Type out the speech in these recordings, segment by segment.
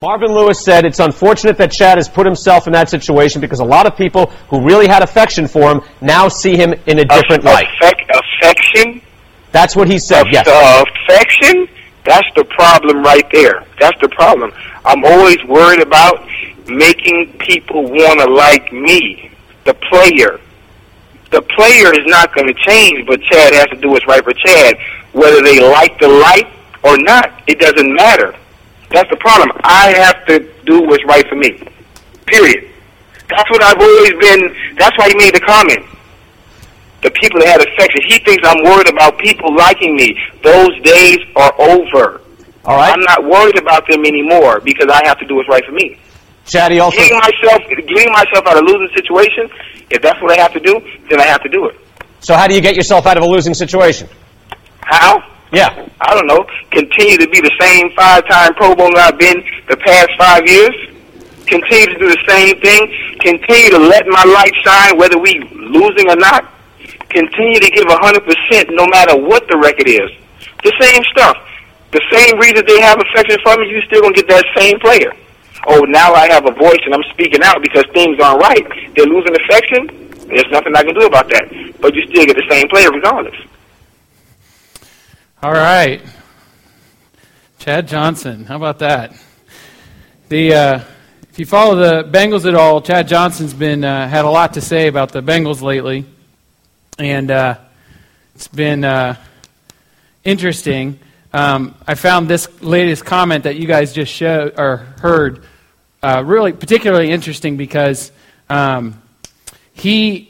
Marvin Lewis said it's unfortunate that Chad has put himself in that situation because a lot of people who really had affection for him now see him in a different light. Affect, affection? That's what he said, yes. Uh, affection? That's the problem right there. That's the problem. I'm always worried about making people want to like me, the player. The player is not going to change, but Chad has to do what's right for Chad. Whether they like the light or not, it doesn't matter. That's the problem. I have to do what's right for me. Period. That's what I've always been. That's why he made the comment. The people that had affection. He thinks I'm worried about people liking me. Those days are over. All right. I'm not worried about them anymore because I have to do what's right for me. Chad, he also. Getting myself, getting myself out of a losing situation. If that's what I have to do, then I have to do it. So how do you get yourself out of a losing situation? How? Yeah. I don't know, continue to be the same five-time Pro Bowler I've been the past five years. Continue to do the same thing. Continue to let my light shine, whether we losing or not. Continue to give 100% no matter what the record is. The same stuff. The same reason they have affection for me, you still going to get that same player. Oh, now I have a voice and I'm speaking out because things aren't right. They're losing affection. There's nothing I can do about that. But you still get the same player regardless. All right. Chad Johnson, how about that? The, uh, if you follow the Bengals at all, Chad Johnson's been uh, had a lot to say about the Bengals lately, and uh, it's been uh, interesting. Um, I found this latest comment that you guys just showed or heard uh, really particularly interesting because um, he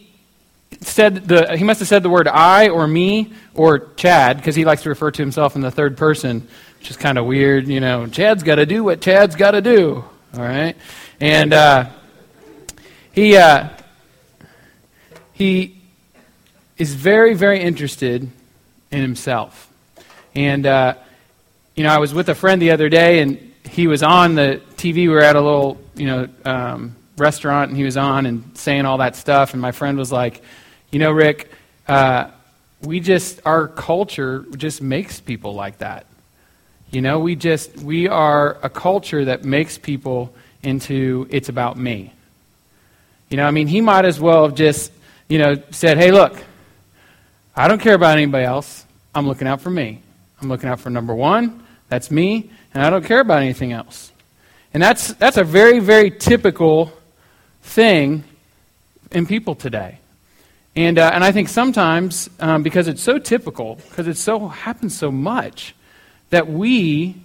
said the he must have said the word I or me or Chad because he likes to refer to himself in the third person, which is kind of weird. You know, Chad's got to do what Chad's got to do. All right, and uh, he uh, he is very very interested in himself, and uh, you know I was with a friend the other day and he was on the TV. We were at a little you know. Um, restaurant and he was on and saying all that stuff and my friend was like you know, Rick, uh, we just, our culture just makes people like that. You know, we just, we are a culture that makes people into, it's about me. You know, I mean, he might as well have just, you know, said, hey, look, I don't care about anybody else. I'm looking out for me. I'm looking out for number one, that's me, and I don't care about anything else. And that's, that's a very, very typical thing in people today. And, uh, and I think sometimes, um, because it's so typical, because it so happens so much, that we,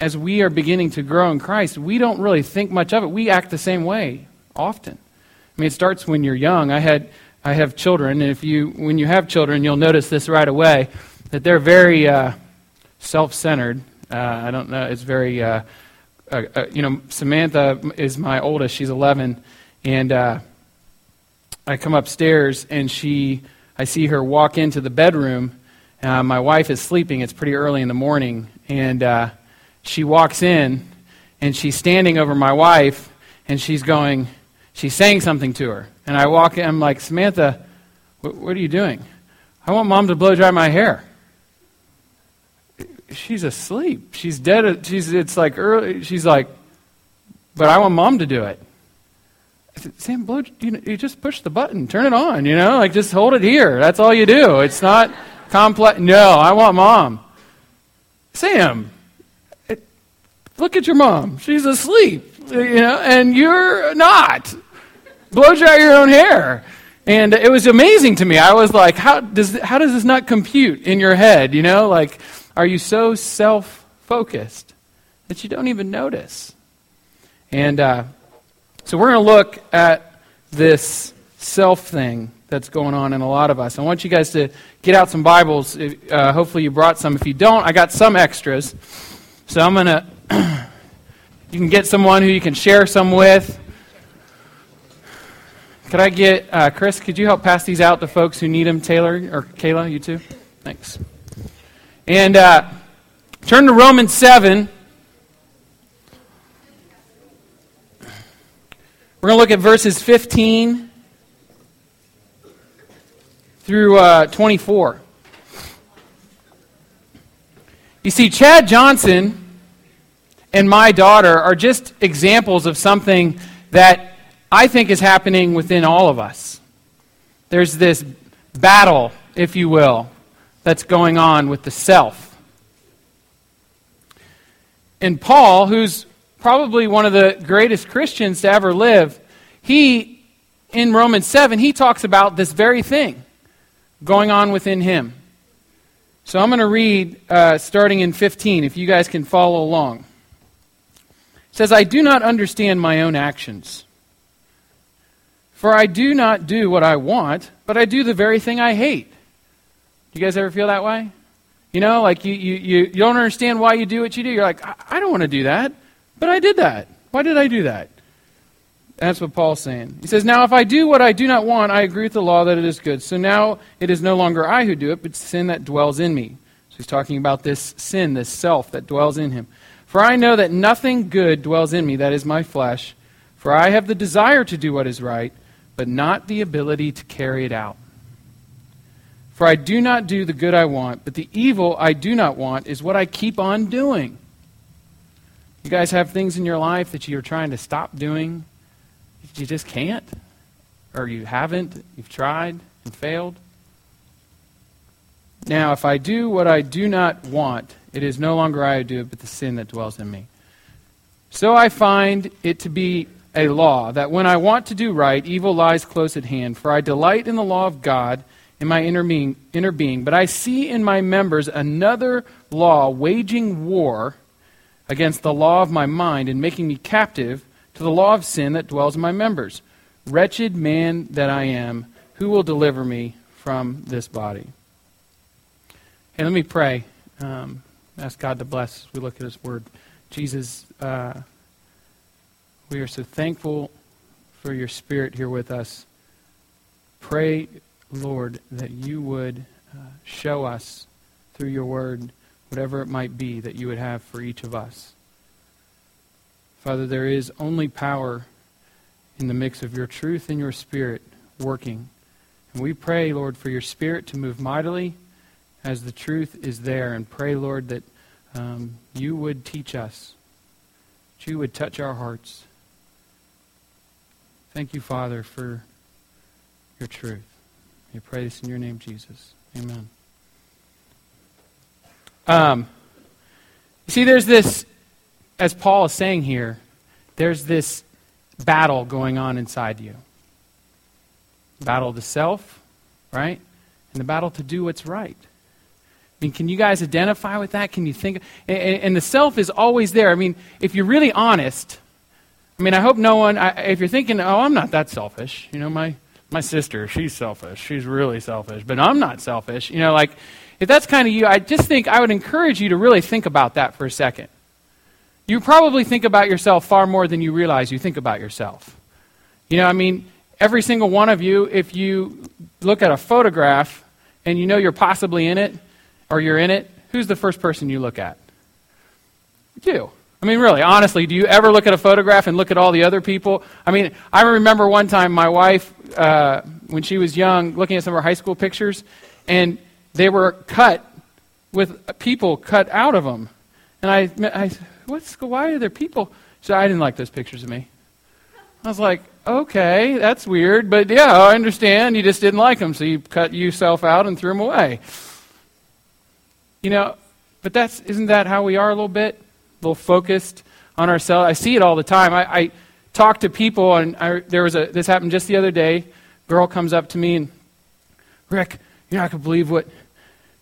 as we are beginning to grow in Christ, we don't really think much of it. We act the same way often. I mean, it starts when you're young. I had I have children, and if you when you have children, you'll notice this right away that they're very uh, self-centered. Uh, I don't know. It's very uh, uh, uh you know. Samantha is my oldest. She's 11, and uh, I come upstairs and she, I see her walk into the bedroom. Uh, my wife is sleeping. It's pretty early in the morning. And uh, she walks in and she's standing over my wife and she's going, she's saying something to her. And I walk in, I'm like, Samantha, what, what are you doing? I want mom to blow dry my hair. She's asleep. She's dead. She's, it's like early. She's like, but I want mom to do it. Sam, blow, you, know, you just push the button, turn it on, you know, like just hold it here. That's all you do. It's not complex. No, I want mom. Sam, it, look at your mom. She's asleep, you know, and you're not. Blow dry your own hair. And it was amazing to me. I was like, how does, how does this not compute in your head? You know, like, are you so self focused that you don't even notice? And, uh, so we're going to look at this self thing that's going on in a lot of us. I want you guys to get out some Bibles. Uh, hopefully, you brought some. If you don't, I got some extras. So I'm going to. you can get someone who you can share some with. Could I get uh, Chris? Could you help pass these out to folks who need them? Taylor or Kayla, you too. Thanks. And uh, turn to Romans seven. We're going to look at verses 15 through uh, 24. You see, Chad Johnson and my daughter are just examples of something that I think is happening within all of us. There's this battle, if you will, that's going on with the self. And Paul, who's probably one of the greatest Christians to ever live, he, in Romans 7, he talks about this very thing going on within him. So I'm going to read uh, starting in 15, if you guys can follow along. It says, I do not understand my own actions. For I do not do what I want, but I do the very thing I hate. Do you guys ever feel that way? You know, like you, you, you, don't understand why you do what you do. You're like, I, I don't want to do that, but I did that. Why did I do that? That's what Paul's saying. He says, Now if I do what I do not want, I agree with the law that it is good. So now it is no longer I who do it, but sin that dwells in me. So he's talking about this sin, this self that dwells in him. For I know that nothing good dwells in me, that is my flesh. For I have the desire to do what is right, but not the ability to carry it out. For I do not do the good I want, but the evil I do not want is what I keep on doing. You guys have things in your life that you're trying to stop doing you just can't, or you haven't, you've tried and failed. Now, if I do what I do not want, it is no longer I who do it, but the sin that dwells in me. So I find it to be a law that when I want to do right, evil lies close at hand. For I delight in the law of God in my inner being, inner being, but I see in my members another law waging war against the law of my mind and making me captive to the law of sin that dwells in my members. Wretched man that I am, who will deliver me from this body? Hey, let me pray. Um, ask God to bless as we look at His Word. Jesus, uh, we are so thankful for your Spirit here with us. Pray, Lord, that you would uh, show us through your Word whatever it might be that you would have for each of us. Father, there is only power in the mix of your truth and your spirit working. And we pray, Lord, for your spirit to move mightily as the truth is there. And pray, Lord, that um, you would teach us, that you would touch our hearts. Thank you, Father, for your truth. We pray this in your name, Jesus. Amen. Um, see, there's this as Paul is saying here, there's this battle going on inside you battle to self, right? And the battle to do what's right. I mean, can you guys identify with that? Can you think? And, and the self is always there. I mean, if you're really honest, I mean, I hope no one, I, if you're thinking, oh, I'm not that selfish, you know, my, my sister, she's selfish. She's really selfish, but I'm not selfish. You know, like, if that's kind of you, I just think I would encourage you to really think about that for a second. You probably think about yourself far more than you realize you think about yourself. You know, I mean, every single one of you, if you look at a photograph and you know you're possibly in it or you're in it, who's the first person you look at? You. I mean, really, honestly, do you ever look at a photograph and look at all the other people? I mean, I remember one time my wife, uh, when she was young, looking at some of her high school pictures, and they were cut with people cut out of them. And I, I what's, why are there people? So I didn't like those pictures of me. I was like, okay, that's weird, but yeah, I understand. You just didn't like them, so you cut yourself out and threw them away. You know, but that's isn't that how we are a little bit, a little focused on ourselves? I see it all the time. I, I talk to people, and I, there was a this happened just the other day. Girl comes up to me and, Rick, you're not gonna believe what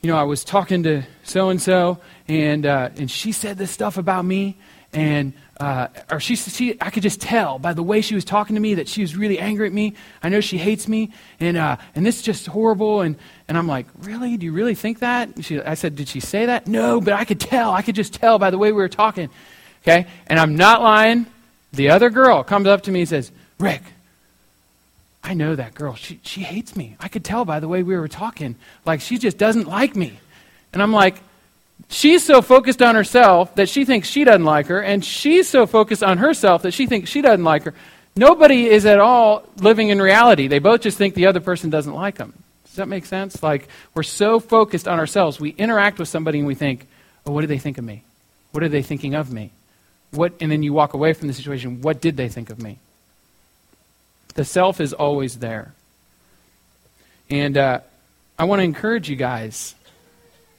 you know, I was talking to so and so, and and she said this stuff about me, and uh, or she, she, I could just tell by the way she was talking to me that she was really angry at me. I know she hates me, and uh, and this is just horrible. And and I'm like, really? Do you really think that? She, I said, did she say that? No, but I could tell. I could just tell by the way we were talking. Okay, and I'm not lying. The other girl comes up to me and says, Rick, I know that girl. She, she hates me. I could tell by the way we were talking. Like, she just doesn't like me. And I'm like, she's so focused on herself that she thinks she doesn't like her, and she's so focused on herself that she thinks she doesn't like her. Nobody is at all living in reality. They both just think the other person doesn't like them. Does that make sense? Like, we're so focused on ourselves. We interact with somebody and we think, oh, what do they think of me? What are they thinking of me? what, and then you walk away from the situation, what did they think of me? The self is always there. And uh, I want to encourage you guys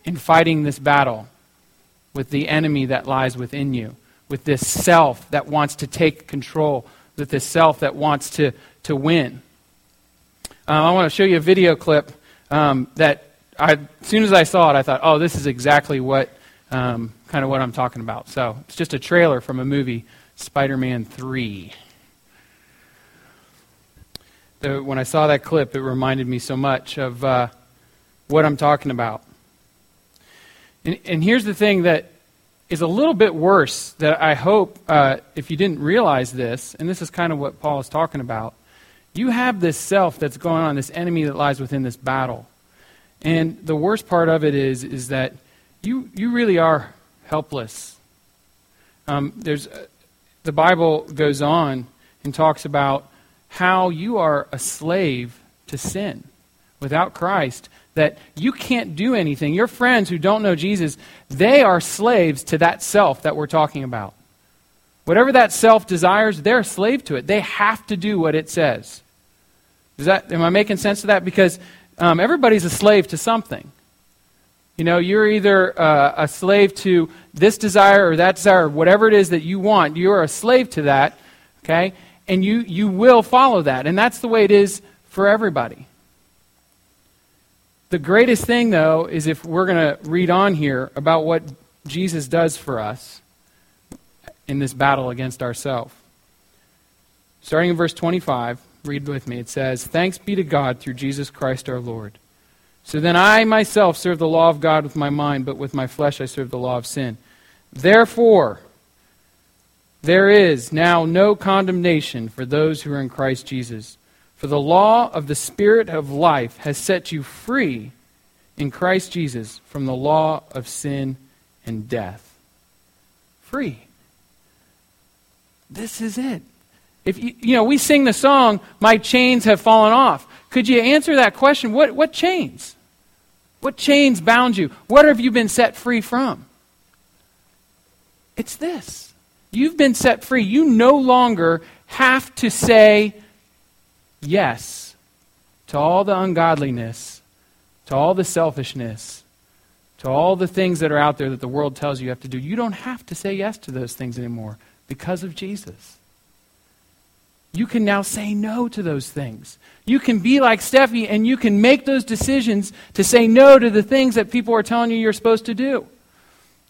in fighting this battle with the enemy that lies within you, with this self that wants to take control, with this self that wants to, to win. Um, I want to show you a video clip um, that I, as soon as I saw it, I thought, oh, this is exactly what um, kind of what I'm talking about. So it's just a trailer from a movie, Spider Man 3. When I saw that clip, it reminded me so much of uh, what I'm talking about. And, and, here's the thing that is a little bit worse that I hope, uh, if you didn't realize this, and this is kind of what Paul is talking about, you have this self that's going on, this enemy that lies within this battle. And the worst part of it is, is that you, you really are helpless. Um, there's, uh, the Bible goes on and talks about how you are a slave to sin without Christ, that you can't do anything. Your friends who don't know Jesus, they are slaves to that self that we're talking about. Whatever that self desires, they're a slave to it. They have to do what it says. Is that, am I making sense of that? Because um, everybody's a slave to something. You know, you're either uh, a slave to this desire or that desire, whatever it is that you want. You're a slave to that, okay? And you, you will follow that. And that's the way it is for everybody. The greatest thing, though, is if we're going to read on here about what Jesus does for us in this battle against ourselves. Starting in verse 25, read with me. It says, Thanks be to God through Jesus Christ our Lord so then I myself serve the law of God with my mind, but with my flesh I serve the law of sin. Therefore, there is now no condemnation for those who are in Christ Jesus. For the law of the Spirit of life has set you free in Christ Jesus from the law of sin and death. Free. This is it. If you, you know, we sing the song, My Chains Have Fallen Off. Could you answer that question? What, what chains? What chains bound you? What have you been set free from? It's this. You've been set free. You no longer have to say yes to all the ungodliness, to all the selfishness, to all the things that are out there that the world tells you you have to do. You don't have to say yes to those things anymore because of Jesus you can now say no to those things. You can be like Steffi and you can make those decisions to say no to the things that people are telling you you're supposed to do.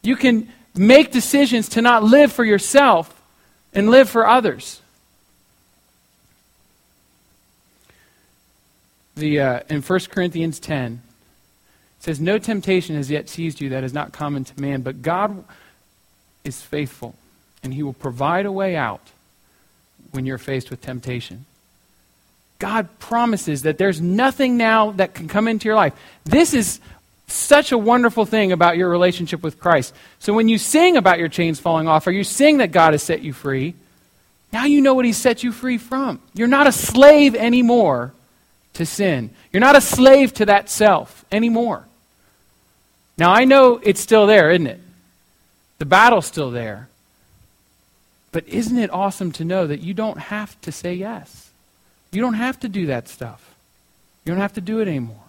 You can make decisions to not live for yourself and live for others. The, uh, in 1 Corinthians 10, it says, No temptation has yet seized you that is not common to man, but God is faithful, and he will provide a way out when you're faced with temptation. God promises that there's nothing now that can come into your life. This is such a wonderful thing about your relationship with Christ. So when you sing about your chains falling off, or you sing that God has set you free, now you know what He set you free from. You're not a slave anymore to sin. You're not a slave to that self anymore. Now I know it's still there, isn't it? The battle's still there. But isn't it awesome to know that you don't have to say yes? You don't have to do that stuff. You don't have to do it anymore.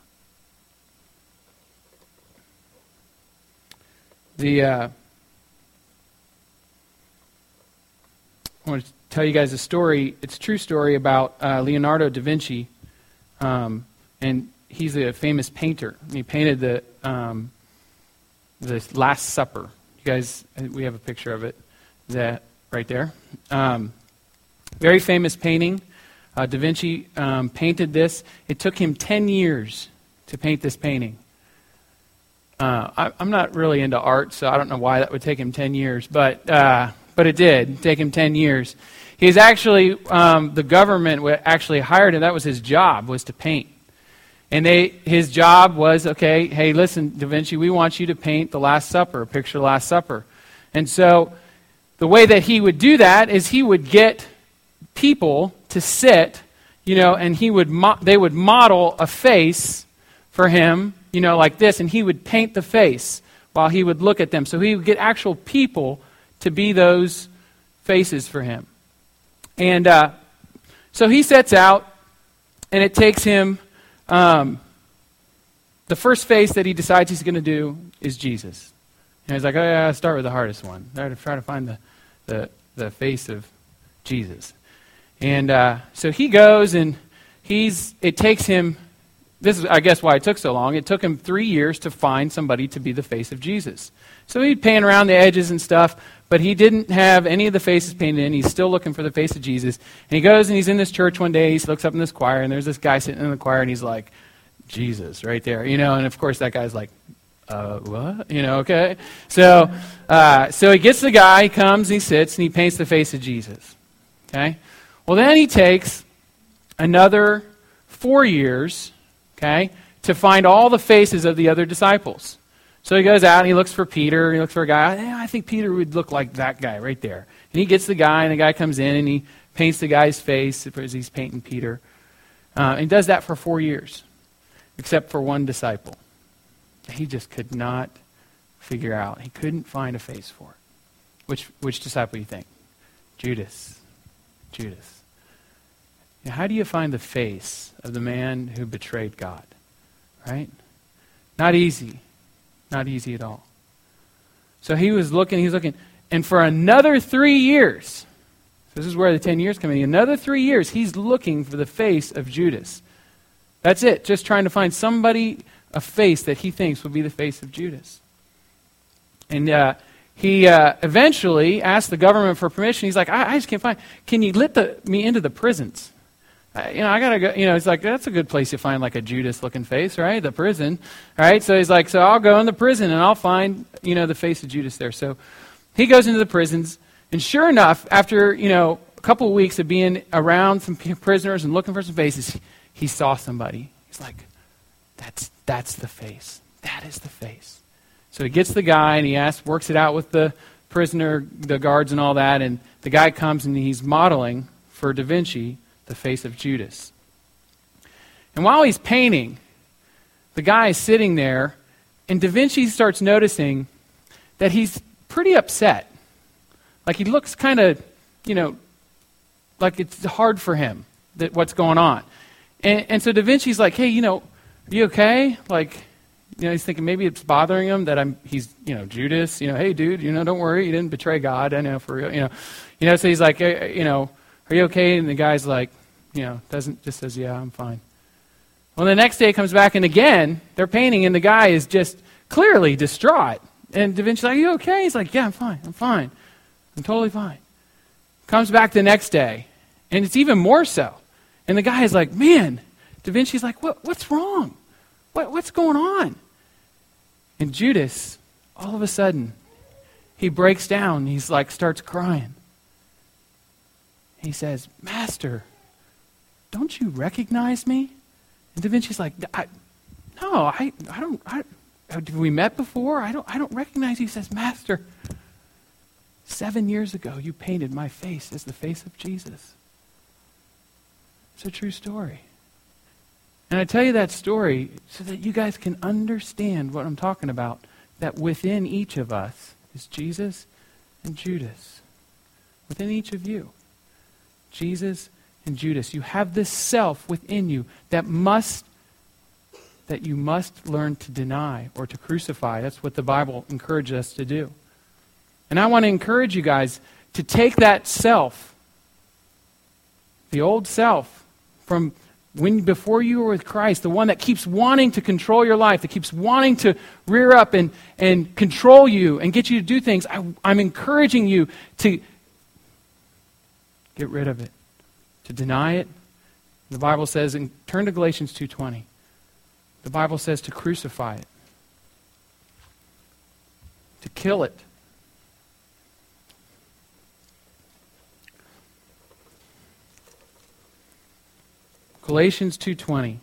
The uh, I want to tell you guys a story. It's a true story about uh, Leonardo da Vinci, um, and he's a famous painter. He painted the um, the Last Supper. You guys, we have a picture of it. That right there. Um, very famous painting. Uh, da Vinci um, painted this. It took him 10 years to paint this painting. Uh, I, am not really into art, so I don't know why that would take him 10 years, but, uh, but it did take him 10 years. He's actually, um, the government actually hired him. That was his job, was to paint. And they, his job was, okay, hey, listen, Da Vinci, we want you to paint the Last Supper, a picture of the Last Supper. And so the way that he would do that is he would get people to sit, you know, and he would mo- they would model a face for him, you know, like this, and he would paint the face while he would look at them. So he would get actual people to be those faces for him. And uh, so he sets out, and it takes him. Um, the first face that he decides he's going to do is Jesus. And he's like, oh, yeah, I'll start with the hardest one. Try to, try to find the, the, the face of Jesus. And uh, so he goes, and he's, it takes him, this is, I guess, why it took so long. It took him three years to find somebody to be the face of Jesus. So he'd pan around the edges and stuff, but he didn't have any of the faces painted in. He's still looking for the face of Jesus. And he goes and he's in this church one day. He looks up in this choir, and there's this guy sitting in the choir, and he's like, Jesus, right there, you know. And of course, that guy's like, uh, what? You know, okay. So, uh, so he gets the guy, he comes, he sits, and he paints the face of Jesus. Okay. Well, then he takes another four years, okay, to find all the faces of the other disciples. So he goes out and he looks for Peter. He looks for a guy. I think Peter would look like that guy right there. And he gets the guy, and the guy comes in and he paints the guy's face as he's painting Peter. Uh, and does that for four years, except for one disciple. He just could not figure out. He couldn't find a face for it. Which, which disciple do you think? Judas. Judas. Now, how do you find the face of the man who betrayed God? Right? Not easy. Not easy at all. So he was looking, he was looking, and for another three years, this is where the 10 years come in, another three years, he's looking for the face of Judas. That's it, just trying to find somebody, a face that he thinks will be the face of Judas. And uh, he uh, eventually asked the government for permission. He's like, I, I just can't find, can you let the, me into the prisons? Uh, you know, I gotta go. You know, he's like, that's a good place to find like a Judas-looking face, right? The prison, right? So he's like, so I'll go in the prison and I'll find, you know, the face of Judas there. So he goes into the prisons, and sure enough, after you know a couple of weeks of being around some prisoners and looking for some faces, he saw somebody. He's like, that's that's the face. That is the face. So he gets the guy and he asks, works it out with the prisoner, the guards, and all that. And the guy comes and he's modeling for Da Vinci the face of Judas. And while he's painting, the guy is sitting there, and Da Vinci starts noticing that he's pretty upset. Like he looks kind of, you know, like it's hard for him that what's going on. And, and so Da Vinci's like, hey, you know, are you okay? Like, you know, he's thinking maybe it's bothering him that I'm, he's, you know, Judas, you know, hey, dude, you know, don't worry, you didn't betray God, I know, for real, you know. You know, so he's like, you know, are you okay? And the guy's like, you know, doesn't, just says, yeah, I'm fine. Well, the next day comes back, and again, they're painting, and the guy is just clearly distraught. And Da Vinci's like, are you okay? He's like, yeah, I'm fine, I'm fine. I'm totally fine. Comes back the next day, and it's even more so. And the guy is like, man, Da Vinci's like, what, what's wrong? What, what's going on? And Judas, all of a sudden, he breaks down. He's like, starts crying. He says, Master, don't you recognize me? And Da Vinci's like, I, no, I, I don't, I, have we met before? I don't, I don't recognize you. He says, Master, seven years ago you painted my face as the face of Jesus. It's a true story. And I tell you that story so that you guys can understand what I'm talking about. That within each of us is Jesus and Judas. Within each of you. Jesus and Judas. You have this self within you that must that you must learn to deny or to crucify. That's what the Bible encourages us to do. And I want to encourage you guys to take that self, the old self, from when before you were with Christ, the one that keeps wanting to control your life, that keeps wanting to rear up and, and control you and get you to do things, I, I'm encouraging you to get rid of it, to deny it. The Bible says, and turn to Galatians 2.20. The Bible says to crucify it, to kill it. Galatians 2:20.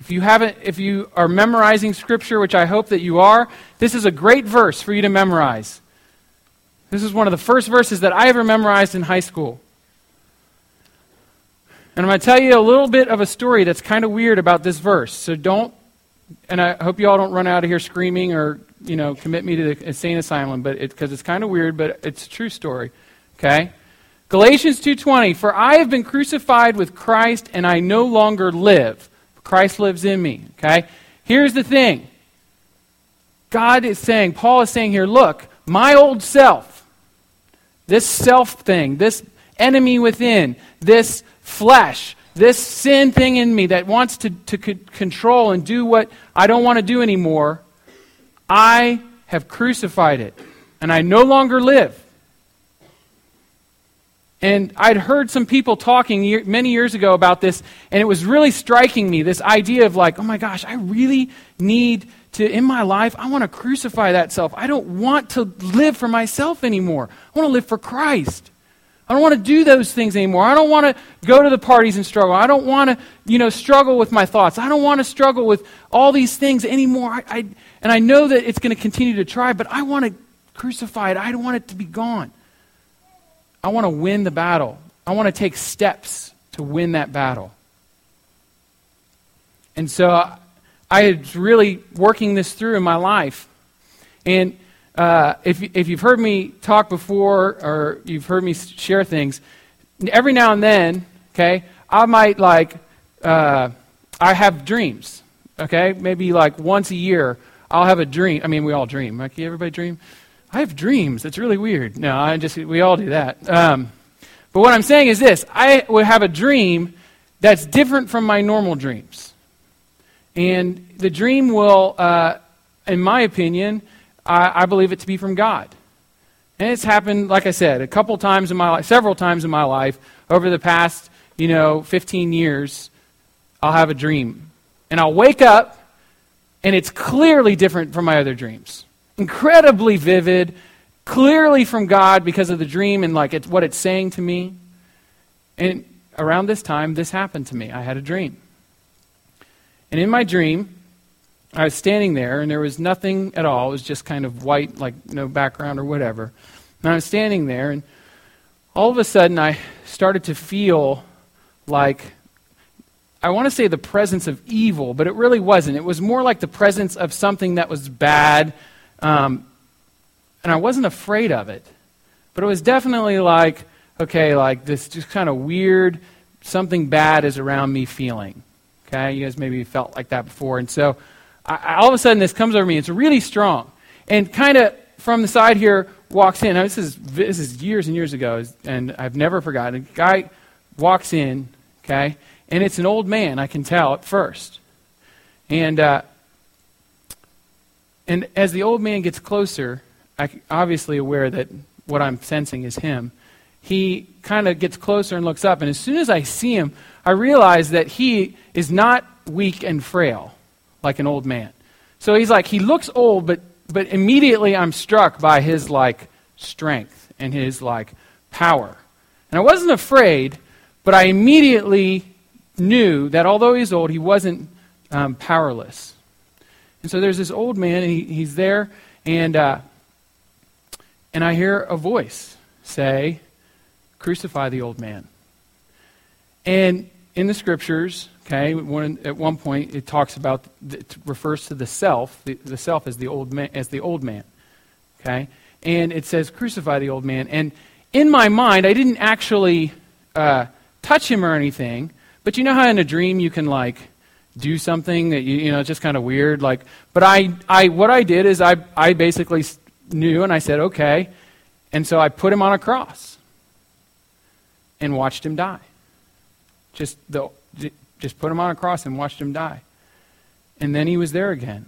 If you haven't if you are memorizing scripture, which I hope that you are, this is a great verse for you to memorize. This is one of the first verses that I ever memorized in high school. And I'm going to tell you a little bit of a story that's kind of weird about this verse. So don't and I hope you all don't run out of here screaming or, you know, commit me to the insane asylum, but because it, it's kind of weird, but it's a true story. Okay? Galatians 2:20 For I have been crucified with Christ and I no longer live. Christ lives in me, okay? Here's the thing. God is saying, Paul is saying here, look, my old self, this self thing, this enemy within, this flesh, this sin thing in me that wants to, to c- control and do what I don't want to do anymore, I have crucified it, and I no longer live. And I'd heard some people talking year, many years ago about this, and it was really striking me this idea of like, oh my gosh, I really need to, in my life, I want to crucify that self. I don't want to live for myself anymore. I want to live for Christ. I don't want to do those things anymore. I don't want to go to the parties and struggle. I don't want to, you know, struggle with my thoughts. I don't want to struggle with all these things anymore. I, I, and I know that it's going to continue to try, but I want to crucify it. I don't want it to be gone. I want to win the battle. I want to take steps to win that battle. And so I was really working this through in my life. And uh, if, if you've heard me talk before or you've heard me share things, every now and then, okay, I might like, uh, I have dreams, okay? Maybe like once a year, I'll have a dream. I mean, we all dream. Like, everybody dream? I have dreams. It's really weird. No, I just, we all do that. Um, but what I'm saying is this I will have a dream that's different from my normal dreams. And the dream will, uh, in my opinion, I, I believe it to be from God. And it's happened, like I said, a couple times in my life, several times in my life over the past, you know, 15 years. I'll have a dream. And I'll wake up, and it's clearly different from my other dreams incredibly vivid, clearly from God because of the dream and like it's what it's saying to me. And around this time, this happened to me. I had a dream. And in my dream, I was standing there and there was nothing at all. It was just kind of white, like no background or whatever. And I was standing there and all of a sudden I started to feel like I want to say the presence of evil, but it really wasn't. It was more like the presence of something that was bad, um, and I wasn't afraid of it. But it was definitely like, okay, like this just kind of weird, something bad is around me feeling. Okay, you guys maybe felt like that before. And so I, all of a sudden this comes over me. It's really strong. And kind of from the side here walks in. Now, this is, this is years and years ago, and I've never forgotten. A guy walks in, okay, and it's an old man, I can tell at first. And uh, and as the old man gets closer, I'm obviously aware that what I'm sensing is him. He kind of gets closer and looks up, and as soon as I see him, I realize that he is not weak and frail like an old man. So he's like he looks old, but but immediately I'm struck by his like strength and his like power. And I wasn't afraid, but I immediately knew that although he's old, he wasn't um, powerless. And so there's this old man, and he, he's there, and, uh, and I hear a voice say, Crucify the old man. And in the scriptures, okay, one, at one point it talks about, it refers to the self, the, the self as the old man, as the old man, okay, and it says crucify the old man. And in my mind, I didn't actually uh, touch him or anything, but you know how in a dream you can like do something that you, you know it's just kind of weird? Like but I, I what i did is i, I basically knew and i said okay. And so i put him on a cross and watched him die. Just the just put him on a cross and watched him die and then he was there again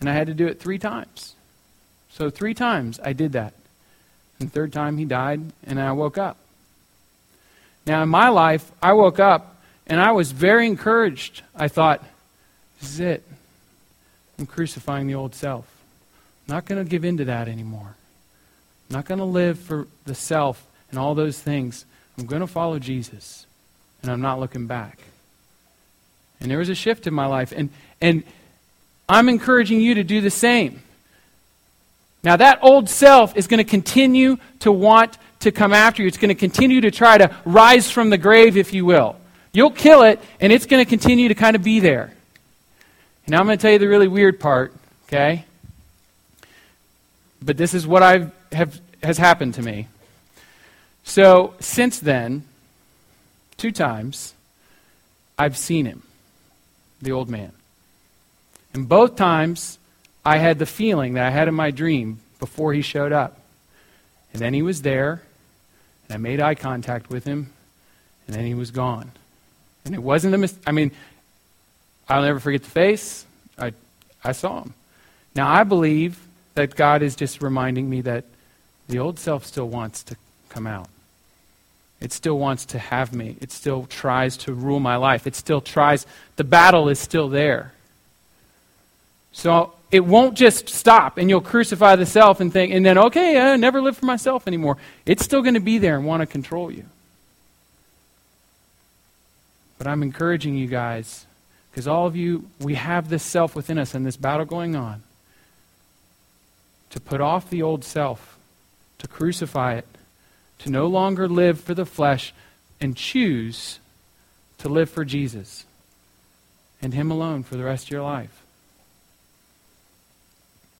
and i had to do it three times so three times i did that and the third time he died and i woke up now in my life i woke up and I was very encouraged. I thought, this is it. I'm crucifying the old self. I'm not going to give in to that anymore. I'm not going to live for the self and all those things. I'm going to follow Jesus. And I'm not looking back. And there was a shift in my life. And, and I'm encouraging you to do the same. Now, that old self is going to continue to want to come after you. It's going to continue to try to rise from the grave, if you will. You'll kill it, and it's going to continue to kind of be there. And now I'm going to tell you the really weird part, okay? But this is what I have has happened to me. So since then, two times, I've seen him, the old man. And both times, I had the feeling that I had in my dream before he showed up. And then he was there, and I made eye contact with him, and then he was gone. And it wasn't a mis- I mean, I'll never forget the face. I, I saw him. Now, I believe that God is just reminding me that the old self still wants to come out. It still wants to have me. It still tries to rule my life. It still tries, the battle is still there. So it won't just stop and you'll crucify the self and think, and then, okay, I never live for myself anymore. It's still going to be there and want to control you. But I'm encouraging you guys, because all of you, we have this self within us and this battle going on, to put off the old self, to crucify it, to no longer live for the flesh, and choose to live for Jesus and Him alone for the rest of your life.